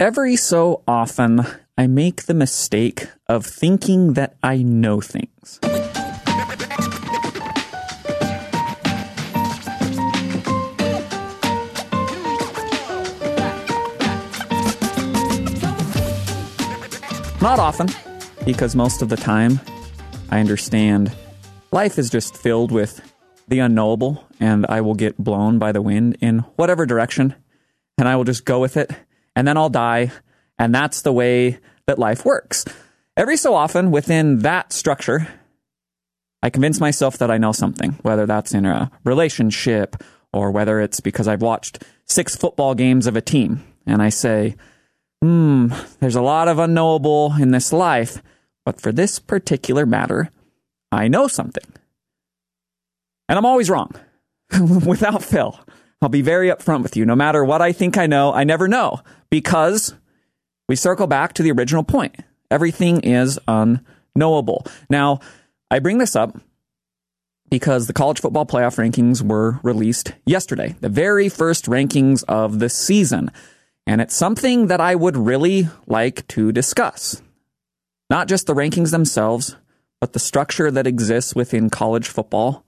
Every so often, I make the mistake of thinking that I know things. Not often, because most of the time, I understand life is just filled with the unknowable, and I will get blown by the wind in whatever direction, and I will just go with it, and then I'll die, and that's the way that life works. Every so often, within that structure, I convince myself that I know something, whether that's in a relationship or whether it's because I've watched six football games of a team, and I say, hmm, there's a lot of unknowable in this life, but for this particular matter, I know something. And I'm always wrong, without fail. I'll be very upfront with you. No matter what I think I know, I never know because we circle back to the original point. Everything is unknowable. Now, I bring this up because the college football playoff rankings were released yesterday, the very first rankings of the season. And it's something that I would really like to discuss. Not just the rankings themselves, but the structure that exists within college football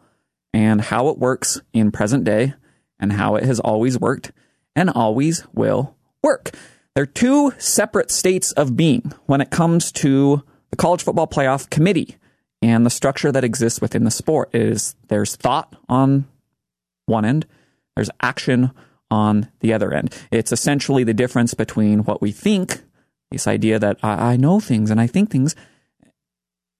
and how it works in present day and how it has always worked and always will work. They're two separate states of being when it comes to the college football playoff committee and the structure that exists within the sport is there's thought on one end, there's action on the other end. It's essentially the difference between what we think, this idea that I, I know things and I think things,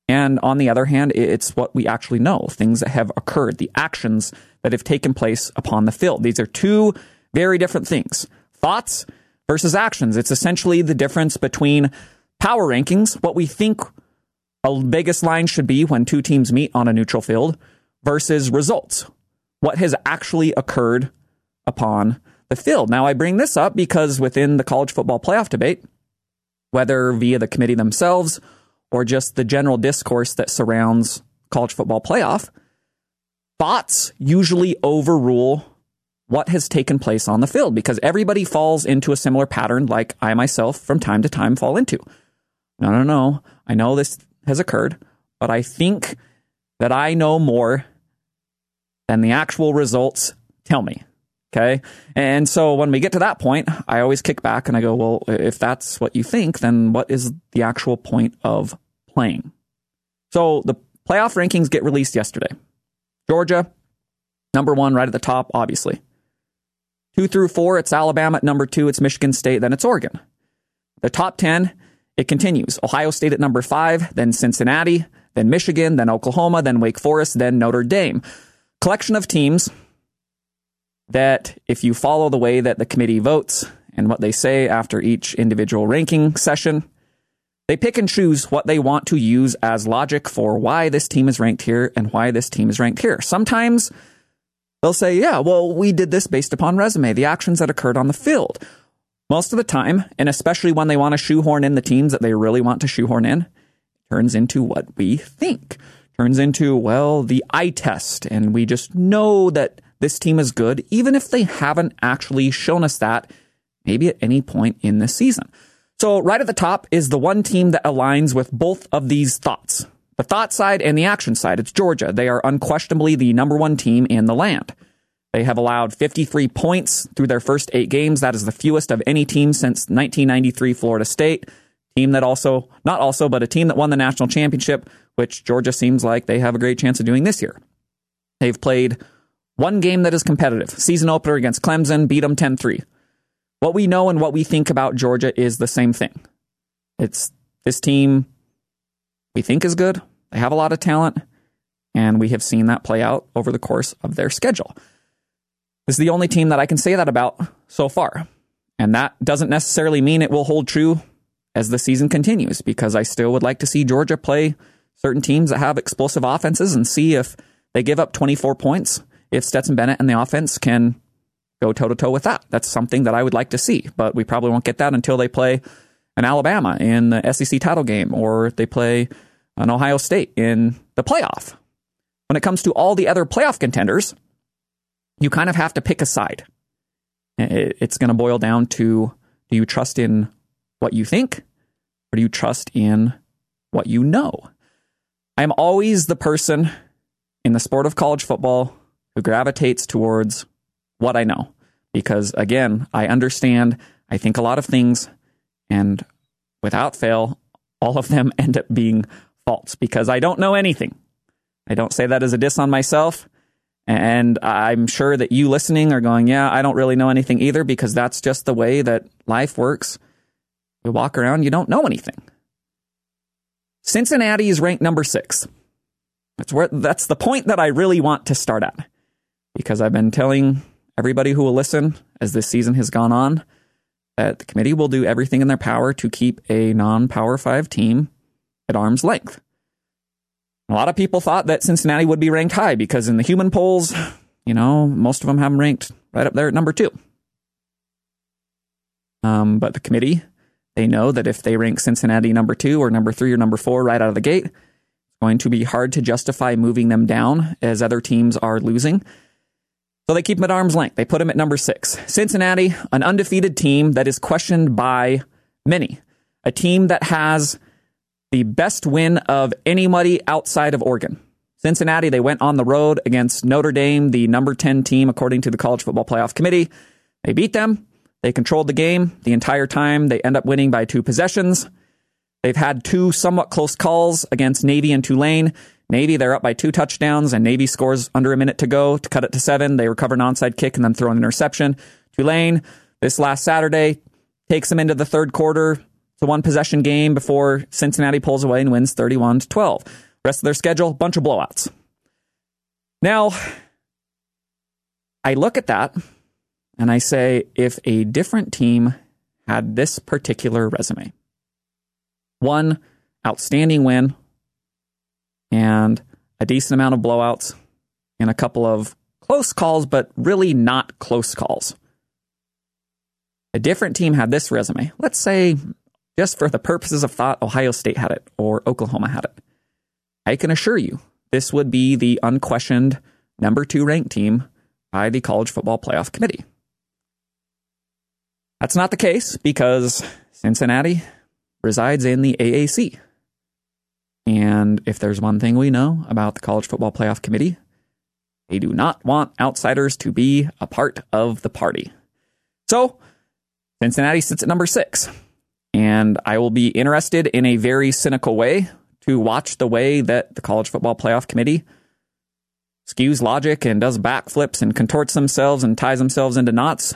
and on the other hand, it's what we actually know, things that have occurred, the actions that have taken place upon the field. These are two very different things. Thoughts versus actions. It's essentially the difference between power rankings, what we think a biggest line should be when two teams meet on a neutral field, versus results. What has actually occurred upon the field. Now, I bring this up because within the college football playoff debate, whether via the committee themselves or just the general discourse that surrounds college football playoff, bots usually overrule what has taken place on the field because everybody falls into a similar pattern like I myself from time to time fall into. No, no, no. I know this has occurred, but I think that I know more than the actual results tell me. Okay. And so when we get to that point, I always kick back and I go, well, if that's what you think, then what is the actual point of playing? So the playoff rankings get released yesterday. Georgia, number one, right at the top, obviously. Two through four, it's Alabama. At number two, it's Michigan State. Then it's Oregon. The top 10, it continues. Ohio State at number five, then Cincinnati, then Michigan, then Oklahoma, then Wake Forest, then Notre Dame. Collection of teams that if you follow the way that the committee votes and what they say after each individual ranking session, they pick and choose what they want to use as logic for why this team is ranked here and why this team is ranked here. Sometimes they'll say, yeah, well, we did this based upon resume, the actions that occurred on the field. Most of the time, and especially when they want to shoehorn in the teams that they really want to shoehorn in, turns into what we think. Turns into, well, the eye test. And we just know that this team is good, even if they haven't actually shown us that maybe at any point in this season. So right at the top is the one team that aligns with both of these thoughts. The thought side and the action side. It's Georgia. They are unquestionably the number one team in the land. They have allowed 53 points through their first eight games. That is the fewest of any team since 1993 Florida State. Team that also, not also, but a team that won the national championship, which Georgia seems like they have a great chance of doing this year. They've played one game that is competitive. Season opener against Clemson, beat them 10 3. What we know and what we think about Georgia is the same thing. It's this team we think is good. They have a lot of talent, and we have seen that play out over the course of their schedule. This is the only team that I can say that about so far. And that doesn't necessarily mean it will hold true as the season continues, because I still would like to see Georgia play certain teams that have explosive offenses and see if they give up 24 points if Stetson Bennett and the offense can go toe to toe with that. That's something that I would like to see, but we probably won't get that until they play an Alabama in the SEC title game or they play an Ohio State in the playoff. When it comes to all the other playoff contenders, you kind of have to pick a side. It's going to boil down to do you trust in what you think, or do you trust in what you know? I'm always the person in the sport of college football who gravitates towards what I know. Because again, I understand, I think a lot of things, and without fail, all of them end up being false because I don't know anything. I don't say that as a diss on myself. And I'm sure that you listening are going, yeah, I don't really know anything either because that's just the way that life works. You walk around, you don't know anything. Cincinnati is ranked number six. That's where, that's the point that I really want to start at because I've been telling everybody who will listen as this season has gone on that the committee will do everything in their power to keep a non power five team at arm's length. A lot of people thought that Cincinnati would be ranked high because in the human polls, you know, most of them have them ranked right up there at number two. Um, but the committee, they know that if they rank Cincinnati number two or number three or number four right out of the gate, it's going to be hard to justify moving them down as other teams are losing. So they keep him at arm's length. They put him at number six. Cincinnati, an undefeated team that is questioned by many, a team that has the best win of anybody outside of Oregon. Cincinnati, they went on the road against Notre Dame, the number 10 team, according to the College Football Playoff Committee. They beat them. They controlled the game the entire time. They end up winning by two possessions. They've had two somewhat close calls against Navy and Tulane. Navy, they're up by two touchdowns, and Navy scores under a minute to go to cut it to seven. They recover an onside kick and then throw an interception. Tulane, this last Saturday, takes them into the third quarter, it's a one possession game before Cincinnati pulls away and wins 31 to 12. Rest of their schedule, bunch of blowouts. Now, I look at that and I say, if a different team had this particular resume, one outstanding win and a decent amount of blowouts and a couple of close calls, but really not close calls. A different team had this resume. Let's say just for the purposes of thought, Ohio State had it or Oklahoma had it. I can assure you, this would be the unquestioned number two ranked team by the College Football Playoff Committee. That's not the case because Cincinnati resides in the AAC. And if there's one thing we know about the College Football Playoff Committee, they do not want outsiders to be a part of the party. So, Cincinnati sits at number six. And I will be interested in a very cynical way to watch the way that the College Football Playoff Committee skews logic and does backflips and contorts themselves and ties themselves into knots,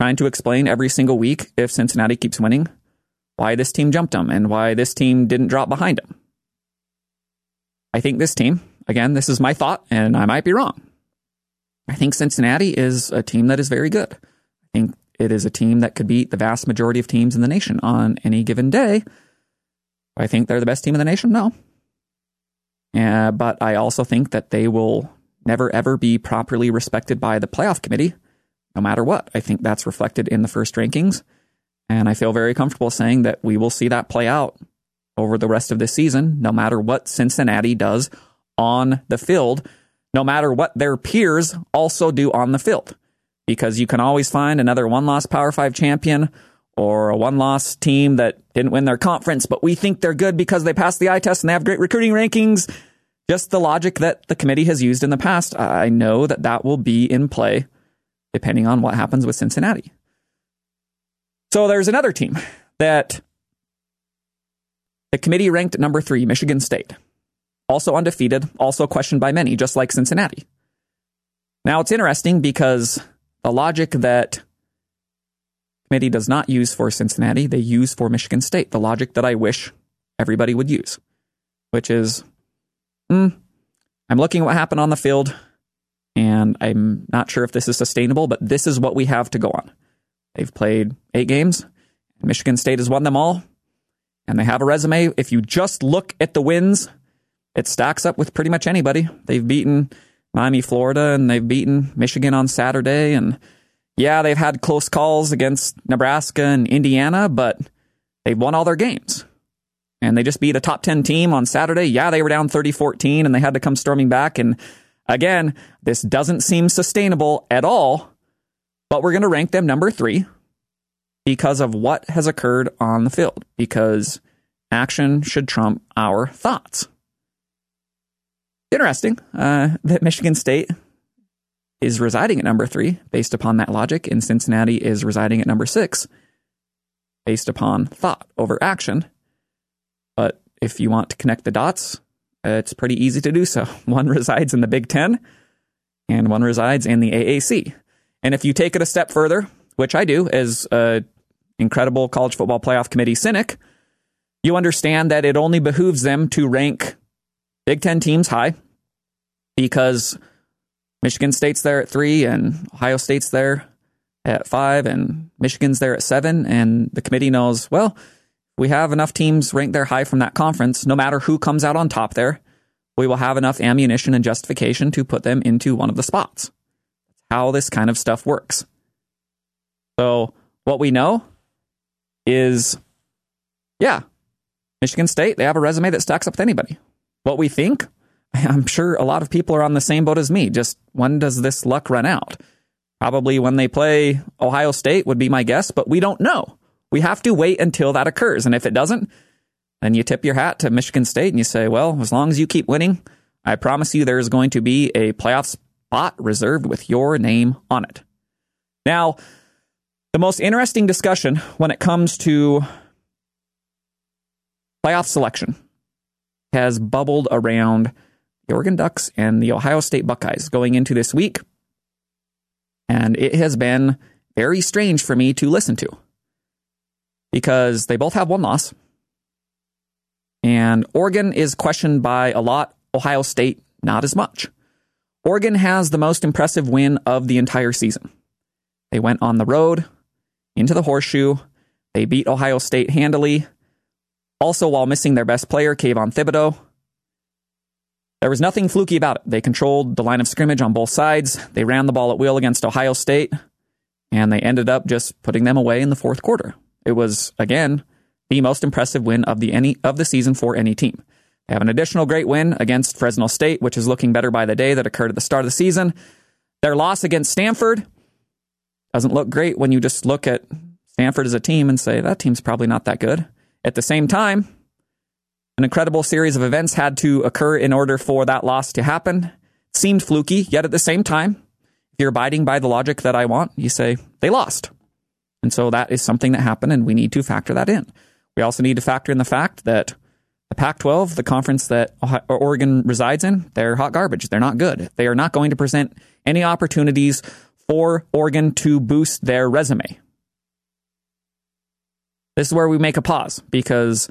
trying to explain every single week if Cincinnati keeps winning why this team jumped them and why this team didn't drop behind them. I think this team, again, this is my thought, and I might be wrong. I think Cincinnati is a team that is very good. I think it is a team that could beat the vast majority of teams in the nation on any given day. I think they're the best team in the nation? No. Yeah, but I also think that they will never ever be properly respected by the playoff committee, no matter what. I think that's reflected in the first rankings. And I feel very comfortable saying that we will see that play out over the rest of this season, no matter what Cincinnati does on the field, no matter what their peers also do on the field because you can always find another one loss Power Five champion or a one loss team that didn't win their conference, but we think they're good because they passed the eye test and they have great recruiting rankings. Just the logic that the committee has used in the past. I know that that will be in play depending on what happens with Cincinnati. So there's another team that the committee ranked number three, Michigan State. Also undefeated, also questioned by many, just like Cincinnati. Now it's interesting because the logic that committee does not use for Cincinnati, they use for Michigan State. The logic that I wish everybody would use, which is, mm, I'm looking at what happened on the field, and I'm not sure if this is sustainable, but this is what we have to go on. They've played eight games. Michigan State has won them all, and they have a resume. If you just look at the wins, it stacks up with pretty much anybody. They've beaten Miami, Florida, and they've beaten Michigan on Saturday. And yeah, they've had close calls against Nebraska and Indiana, but they've won all their games. And they just beat a top 10 team on Saturday. Yeah, they were down 30 14 and they had to come storming back. And again, this doesn't seem sustainable at all, but we're going to rank them number three because of what has occurred on the field, because action should trump our thoughts. Interesting uh, that Michigan State is residing at number three based upon that logic, and Cincinnati is residing at number six based upon thought over action. But if you want to connect the dots, it's pretty easy to do so. One resides in the Big Ten, and one resides in the AAC. And if you take it a step further, which I do as a incredible college football playoff committee cynic, you understand that it only behooves them to rank Big Ten teams high because Michigan State's there at three and Ohio State's there at five and Michigan's there at seven. And the committee knows, well, we have enough teams ranked there high from that conference, no matter who comes out on top there, we will have enough ammunition and justification to put them into one of the spots. How this kind of stuff works. So, what we know is, yeah, Michigan State, they have a resume that stacks up with anybody. What we think, I'm sure a lot of people are on the same boat as me. Just when does this luck run out? Probably when they play Ohio State would be my guess, but we don't know. We have to wait until that occurs. And if it doesn't, then you tip your hat to Michigan State and you say, well, as long as you keep winning, I promise you there's going to be a playoff spot reserved with your name on it. Now, the most interesting discussion when it comes to playoff selection has bubbled around the Oregon Ducks and the Ohio State Buckeyes going into this week. And it has been very strange for me to listen to because they both have one loss. And Oregon is questioned by a lot, Ohio State, not as much. Oregon has the most impressive win of the entire season. They went on the road into the horseshoe. They beat Ohio State handily, also while missing their best player, Kayvon Thibodeaux. There was nothing fluky about it. They controlled the line of scrimmage on both sides. They ran the ball at will against Ohio State, and they ended up just putting them away in the fourth quarter. It was, again, the most impressive win of the any of the season for any team. They have an additional great win against Fresno State, which is looking better by the day that occurred at the start of the season. Their loss against Stanford doesn't look great when you just look at Stanford as a team and say that team's probably not that good. At the same time, an incredible series of events had to occur in order for that loss to happen. It seemed fluky, yet at the same time, if you're abiding by the logic that I want, you say they lost. And so that is something that happened, and we need to factor that in. We also need to factor in the fact that the Pac 12, the conference that Oregon resides in, they're hot garbage. They're not good. They are not going to present any opportunities for Oregon to boost their resume. This is where we make a pause because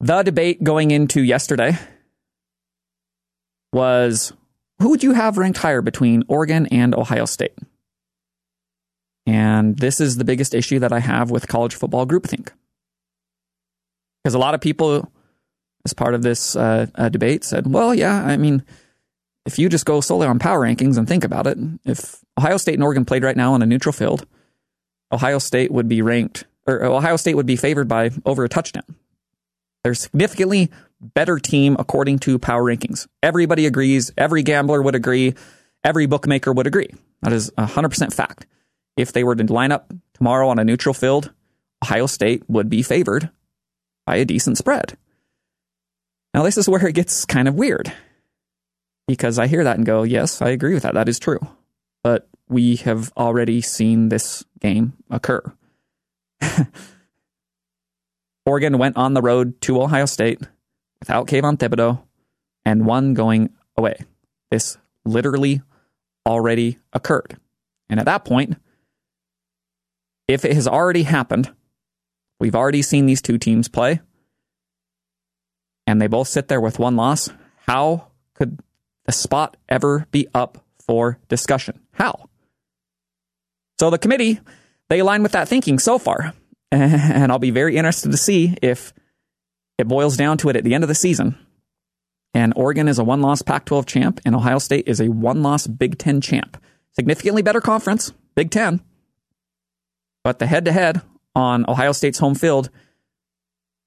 the debate going into yesterday was who would you have ranked higher between Oregon and Ohio State? And this is the biggest issue that I have with college football groupthink. Because a lot of people, as part of this uh, uh, debate, said, well, yeah, I mean, if you just go solely on power rankings and think about it, if Ohio State and Oregon played right now on a neutral field, Ohio State would be ranked, or Ohio State would be favored by over a touchdown. They're significantly better team according to power rankings. Everybody agrees. Every gambler would agree. Every bookmaker would agree. That is 100% fact if they were to line up tomorrow on a neutral field, Ohio State would be favored by a decent spread. Now, this is where it gets kind of weird because I hear that and go, yes, I agree with that. That is true. But we have already seen this game occur. Oregon went on the road to Ohio State without Kayvon Thibodeaux and won going away. This literally already occurred. And at that point, if it has already happened, we've already seen these two teams play, and they both sit there with one loss, how could the spot ever be up for discussion? How? So the committee, they align with that thinking so far. And I'll be very interested to see if it boils down to it at the end of the season. And Oregon is a one loss Pac 12 champ, and Ohio State is a one loss Big Ten champ. Significantly better conference, Big Ten. But the head to head on Ohio State's home field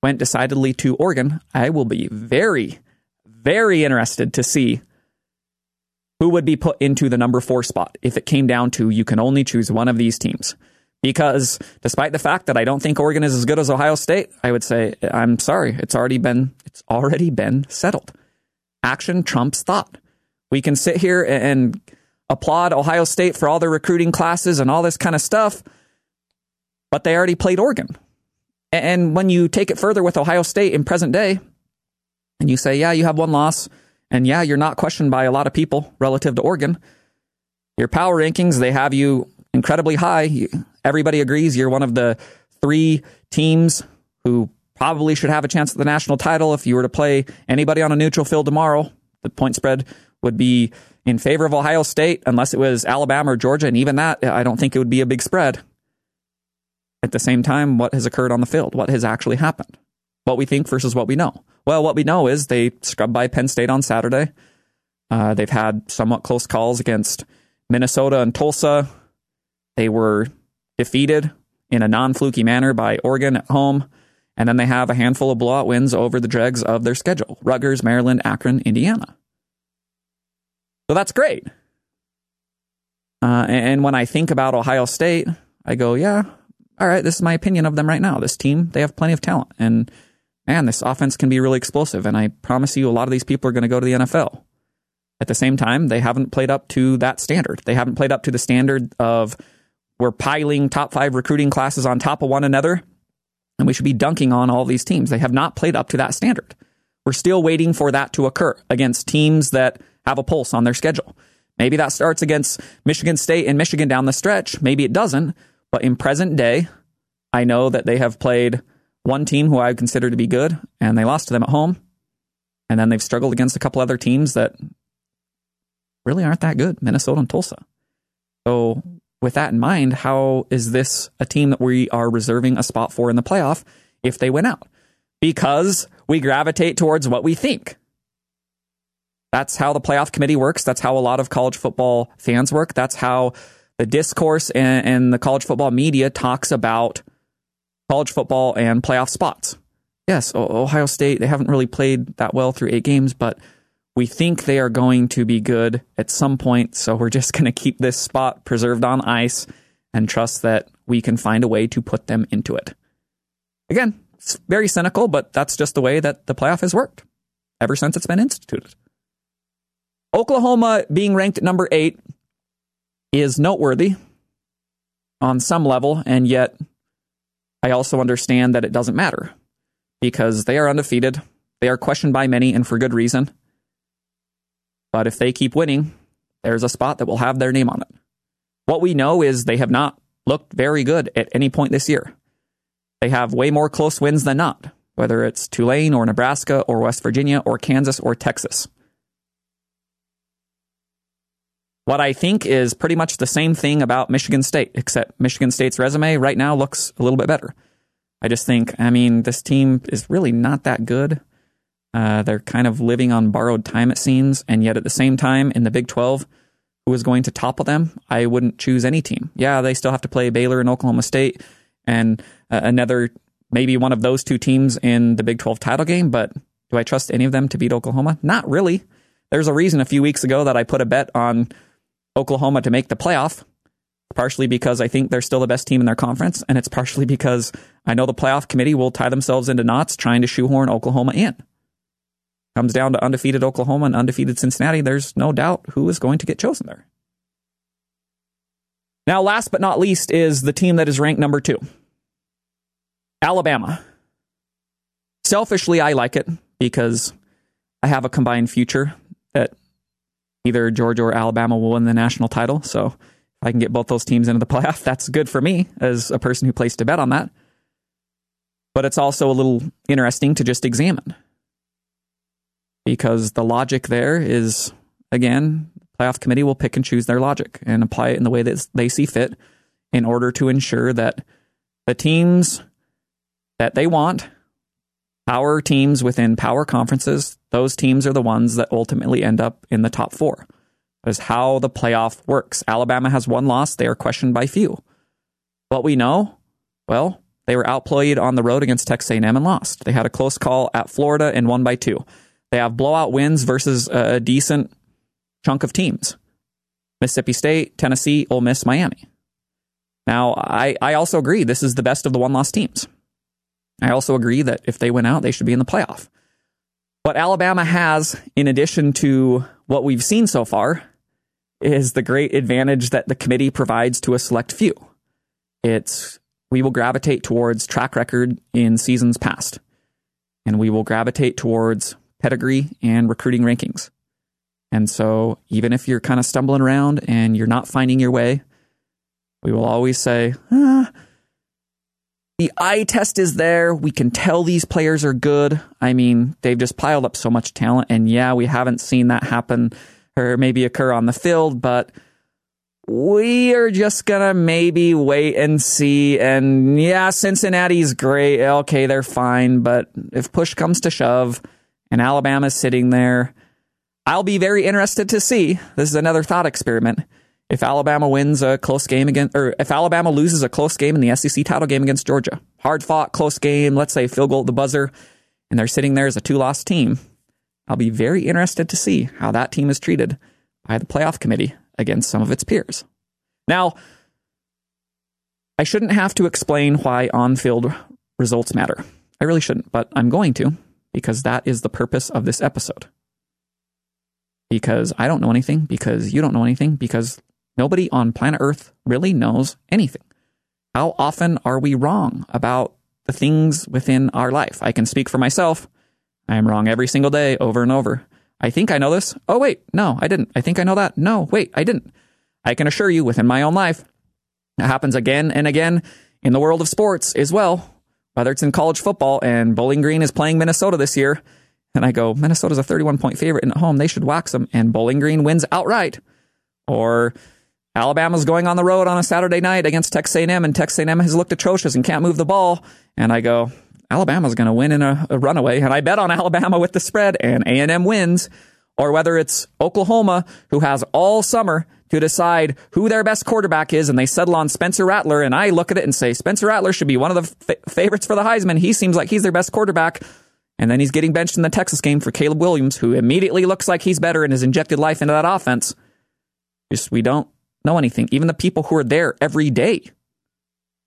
went decidedly to Oregon. I will be very, very interested to see who would be put into the number four spot if it came down to you can only choose one of these teams. Because despite the fact that I don't think Oregon is as good as Ohio State, I would say I'm sorry. It's already been it's already been settled. Action trumps thought. We can sit here and applaud Ohio State for all their recruiting classes and all this kind of stuff, but they already played Oregon. And when you take it further with Ohio State in present day, and you say, yeah, you have one loss, and yeah, you're not questioned by a lot of people relative to Oregon. Your power rankings, they have you incredibly high. Everybody agrees you're one of the three teams who probably should have a chance at the national title. If you were to play anybody on a neutral field tomorrow, the point spread would be in favor of Ohio State, unless it was Alabama or Georgia. And even that, I don't think it would be a big spread. At the same time, what has occurred on the field? What has actually happened? What we think versus what we know. Well, what we know is they scrubbed by Penn State on Saturday. Uh, they've had somewhat close calls against Minnesota and Tulsa. They were defeated in a non fluky manner by Oregon at home. And then they have a handful of blowout wins over the dregs of their schedule Rutgers, Maryland, Akron, Indiana. So that's great. Uh, and when I think about Ohio State, I go, yeah, all right, this is my opinion of them right now. This team, they have plenty of talent. And man, this offense can be really explosive. And I promise you, a lot of these people are going to go to the NFL. At the same time, they haven't played up to that standard. They haven't played up to the standard of we're piling top five recruiting classes on top of one another, and we should be dunking on all these teams. They have not played up to that standard. We're still waiting for that to occur against teams that have a pulse on their schedule. Maybe that starts against Michigan State and Michigan down the stretch. Maybe it doesn't. But in present day, I know that they have played one team who I consider to be good, and they lost to them at home. And then they've struggled against a couple other teams that really aren't that good, Minnesota and Tulsa. So with that in mind, how is this a team that we are reserving a spot for in the playoff if they win out? Because we gravitate towards what we think. That's how the playoff committee works. That's how a lot of college football fans work. That's how the discourse and, and the college football media talks about college football and playoff spots. Yes, Ohio State, they haven't really played that well through eight games, but we think they are going to be good at some point, so we're just going to keep this spot preserved on ice and trust that we can find a way to put them into it. Again, it's very cynical, but that's just the way that the playoff has worked ever since it's been instituted. Oklahoma being ranked at number eight is noteworthy on some level, and yet I also understand that it doesn't matter because they are undefeated. They are questioned by many, and for good reason. But if they keep winning, there's a spot that will have their name on it. What we know is they have not looked very good at any point this year. They have way more close wins than not, whether it's Tulane or Nebraska or West Virginia or Kansas or Texas. What I think is pretty much the same thing about Michigan State, except Michigan State's resume right now looks a little bit better. I just think, I mean, this team is really not that good. Uh, they're kind of living on borrowed time, it seems. And yet at the same time, in the Big 12, who is going to topple them? I wouldn't choose any team. Yeah, they still have to play Baylor and Oklahoma State and uh, another, maybe one of those two teams in the Big 12 title game. But do I trust any of them to beat Oklahoma? Not really. There's a reason a few weeks ago that I put a bet on Oklahoma to make the playoff, partially because I think they're still the best team in their conference. And it's partially because I know the playoff committee will tie themselves into knots trying to shoehorn Oklahoma in comes down to undefeated Oklahoma and undefeated Cincinnati, there's no doubt who is going to get chosen there. Now, last but not least is the team that is ranked number two Alabama. Selfishly, I like it because I have a combined future either Georgia or Alabama will win the national title. So if I can get both those teams into the playoff, that's good for me as a person who placed a bet on that. But it's also a little interesting to just examine because the logic there is again, the playoff committee will pick and choose their logic and apply it in the way that they see fit in order to ensure that the teams that they want, power teams within power conferences, those teams are the ones that ultimately end up in the top four. That is how the playoff works. Alabama has one loss. They are questioned by few. What we know, well, they were outplayed on the road against Texas A&M and lost. They had a close call at Florida and won by two. They have blowout wins versus a decent chunk of teams Mississippi State, Tennessee, Ole Miss, Miami. Now, I, I also agree this is the best of the one loss teams. I also agree that if they win out, they should be in the playoff. What Alabama has, in addition to what we've seen so far, is the great advantage that the committee provides to a select few. It's we will gravitate towards track record in seasons past, and we will gravitate towards pedigree and recruiting rankings. And so, even if you're kind of stumbling around and you're not finding your way, we will always say, ah, the eye test is there. We can tell these players are good. I mean, they've just piled up so much talent. And yeah, we haven't seen that happen or maybe occur on the field, but we are just gonna maybe wait and see. And yeah, Cincinnati's great. Okay, they're fine. But if push comes to shove and Alabama's sitting there, I'll be very interested to see. This is another thought experiment. If Alabama wins a close game against, or if Alabama loses a close game in the SEC title game against Georgia, hard fought, close game, let's say field goal at the buzzer, and they're sitting there as a two loss team, I'll be very interested to see how that team is treated by the playoff committee against some of its peers. Now, I shouldn't have to explain why on field results matter. I really shouldn't, but I'm going to because that is the purpose of this episode. Because I don't know anything, because you don't know anything, because Nobody on planet Earth really knows anything. How often are we wrong about the things within our life? I can speak for myself. I am wrong every single day, over and over. I think I know this. Oh, wait, no, I didn't. I think I know that. No, wait, I didn't. I can assure you within my own life, it happens again and again in the world of sports as well, whether it's in college football and Bowling Green is playing Minnesota this year. And I go, Minnesota's a 31 point favorite at home. They should wax them. And Bowling Green wins outright. Or Alabama's going on the road on a Saturday night against Texas A&M, and Texas A&M has looked atrocious and can't move the ball. And I go, Alabama's going to win in a, a, runaway, and I bet on Alabama with the spread, and A&M wins. Or whether it's Oklahoma, who has all summer to decide who their best quarterback is, and they settle on Spencer Rattler, and I look at it and say Spencer Rattler should be one of the f- favorites for the Heisman. He seems like he's their best quarterback. And then he's getting benched in the Texas game for Caleb Williams, who immediately looks like he's better and has injected life into that offense. Just we don't know anything. Even the people who are there every day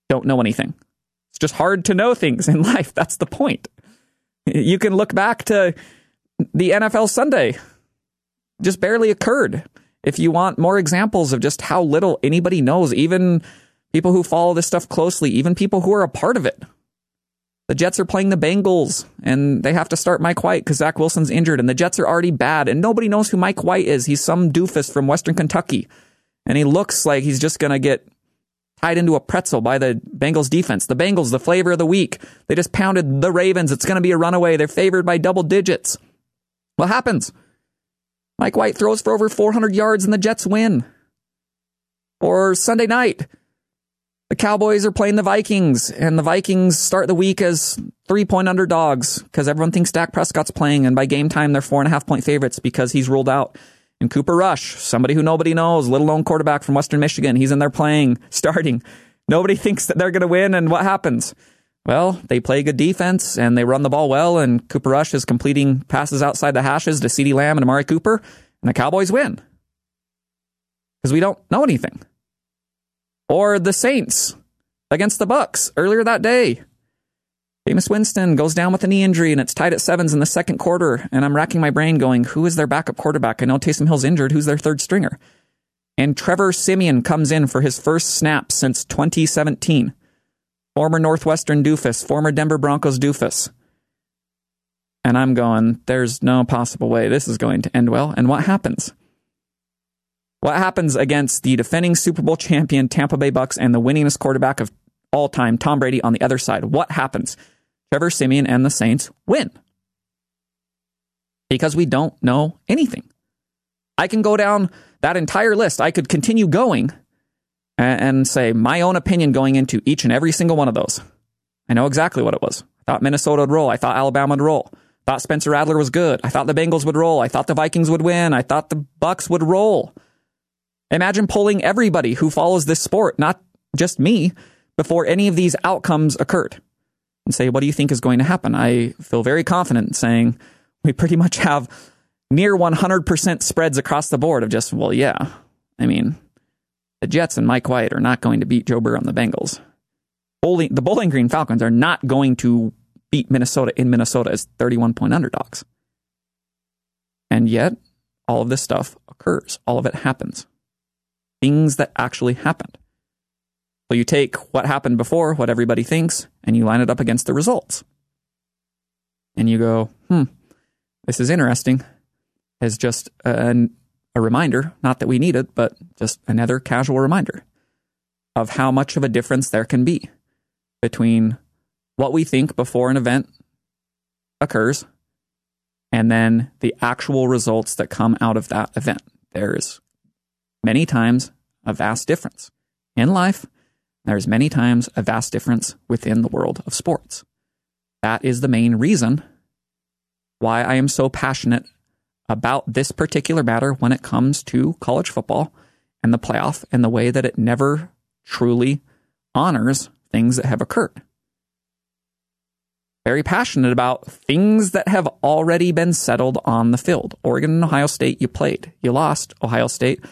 don't know anything. It's just hard to know things in life. That's the point. You can look back to the NFL Sunday, just barely occurred. If you want more examples of just how little anybody knows, even people who follow this stuff closely, even people who are a part of it. The Jets are playing the Bengals and they have to start Mike White because Zach Wilson's injured and the Jets are already bad and nobody knows who Mike White is. He's some doofus from Western Kentucky and he looks like he's just going to get tied into a pretzel by the Bengals defense. The Bengals, the flavor of the week. They just pounded the Ravens. It's going to be a runaway. They're favored by double digits. What happens? Mike White throws for over 400 yards and the Jets win. Or Sunday night, the Cowboys are playing the Vikings and the Vikings start the week as three point underdogs because everyone thinks Dak Prescott's playing and by game time they're four and a half point favorites because he's ruled out. And Cooper Rush, somebody who nobody knows, little known quarterback from Western Michigan. He's in there playing, starting. Nobody thinks that they're going to win. And what happens? Well, they play good defense and they run the ball well. And Cooper Rush is completing passes outside the hashes to CeeDee Lamb and Amari Cooper. And the Cowboys win because we don't know anything. Or the Saints against the Bucs earlier that day. Jameis Winston goes down with a knee injury and it's tied at sevens in the second quarter. And I'm racking my brain going, who is their backup quarterback? I know Taysom Hill's injured. Who's their third stringer? And Trevor Siemian comes in for his first snap since 2017. Former Northwestern doofus, former Denver Broncos doofus. And I'm going, there's no possible way this is going to end well. And what happens? What happens against the defending Super Bowl champion Tampa Bay Bucs and the winningest quarterback of all time, Tom Brady, on the other side? What happens? Trevor Siemian and the Saints win. Because we don't know anything. I can go down that entire list. I could continue going and say my own opinion going into each and every single one of those. I know exactly what it was. I thought Minnesota would roll. I thought Alabama would roll. I thought Spencer Rattler was good. I thought the Bengals would roll. I thought the Vikings would win. I thought the Bucs would roll. Imagine polling everybody who follows this sport, not just me, before any of these outcomes occurred and say, what do you think is going to happen? I feel very confident saying we pretty much have near 100% spreads across the board of just, well, yeah. I mean, The Jets and Mike White are not going to beat Joe Burrow and the Bengals. Bowling, the Bowling Green Falcons are not going to beat Minnesota in Minnesota as 31 point underdogs. And yet, all of this stuff occurs. All of it happens. Things that actually happened. So you take what happened before, what everybody thinks, and you line it up against the results. And you go, hmm, this is interesting. As just an, a reminder, not that we need it, but just another casual reminder of how much of a difference there can be between what we think before an event occurs and then the actual results that come out of that event. There's many times a vast difference in life. There's many times a vast difference within the world of sports. That is the main reason why I am so passionate about this particular matter when it comes to college football and the playoff and the way that it never truly honors things that have occurred very passionate about things that have already been settled on the field. Oregon and Ohio State, you played. You lost Ohio State.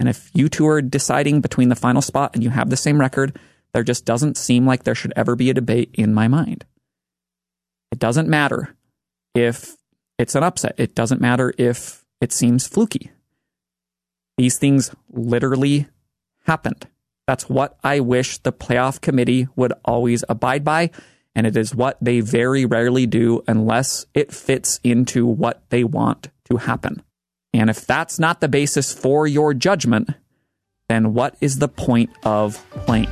And if you two are deciding between the final spot and you have the same record, there just doesn't seem like there should ever be a debate in my mind. It doesn't matter if it's an upset. It doesn't matter if it seems fluky. These things literally happened. That's what I wish the playoff committee would always abide by and it is what they very rarely do unless it fits into what they want to happen. And if that's not the basis for your judgment, then what is the point of playing?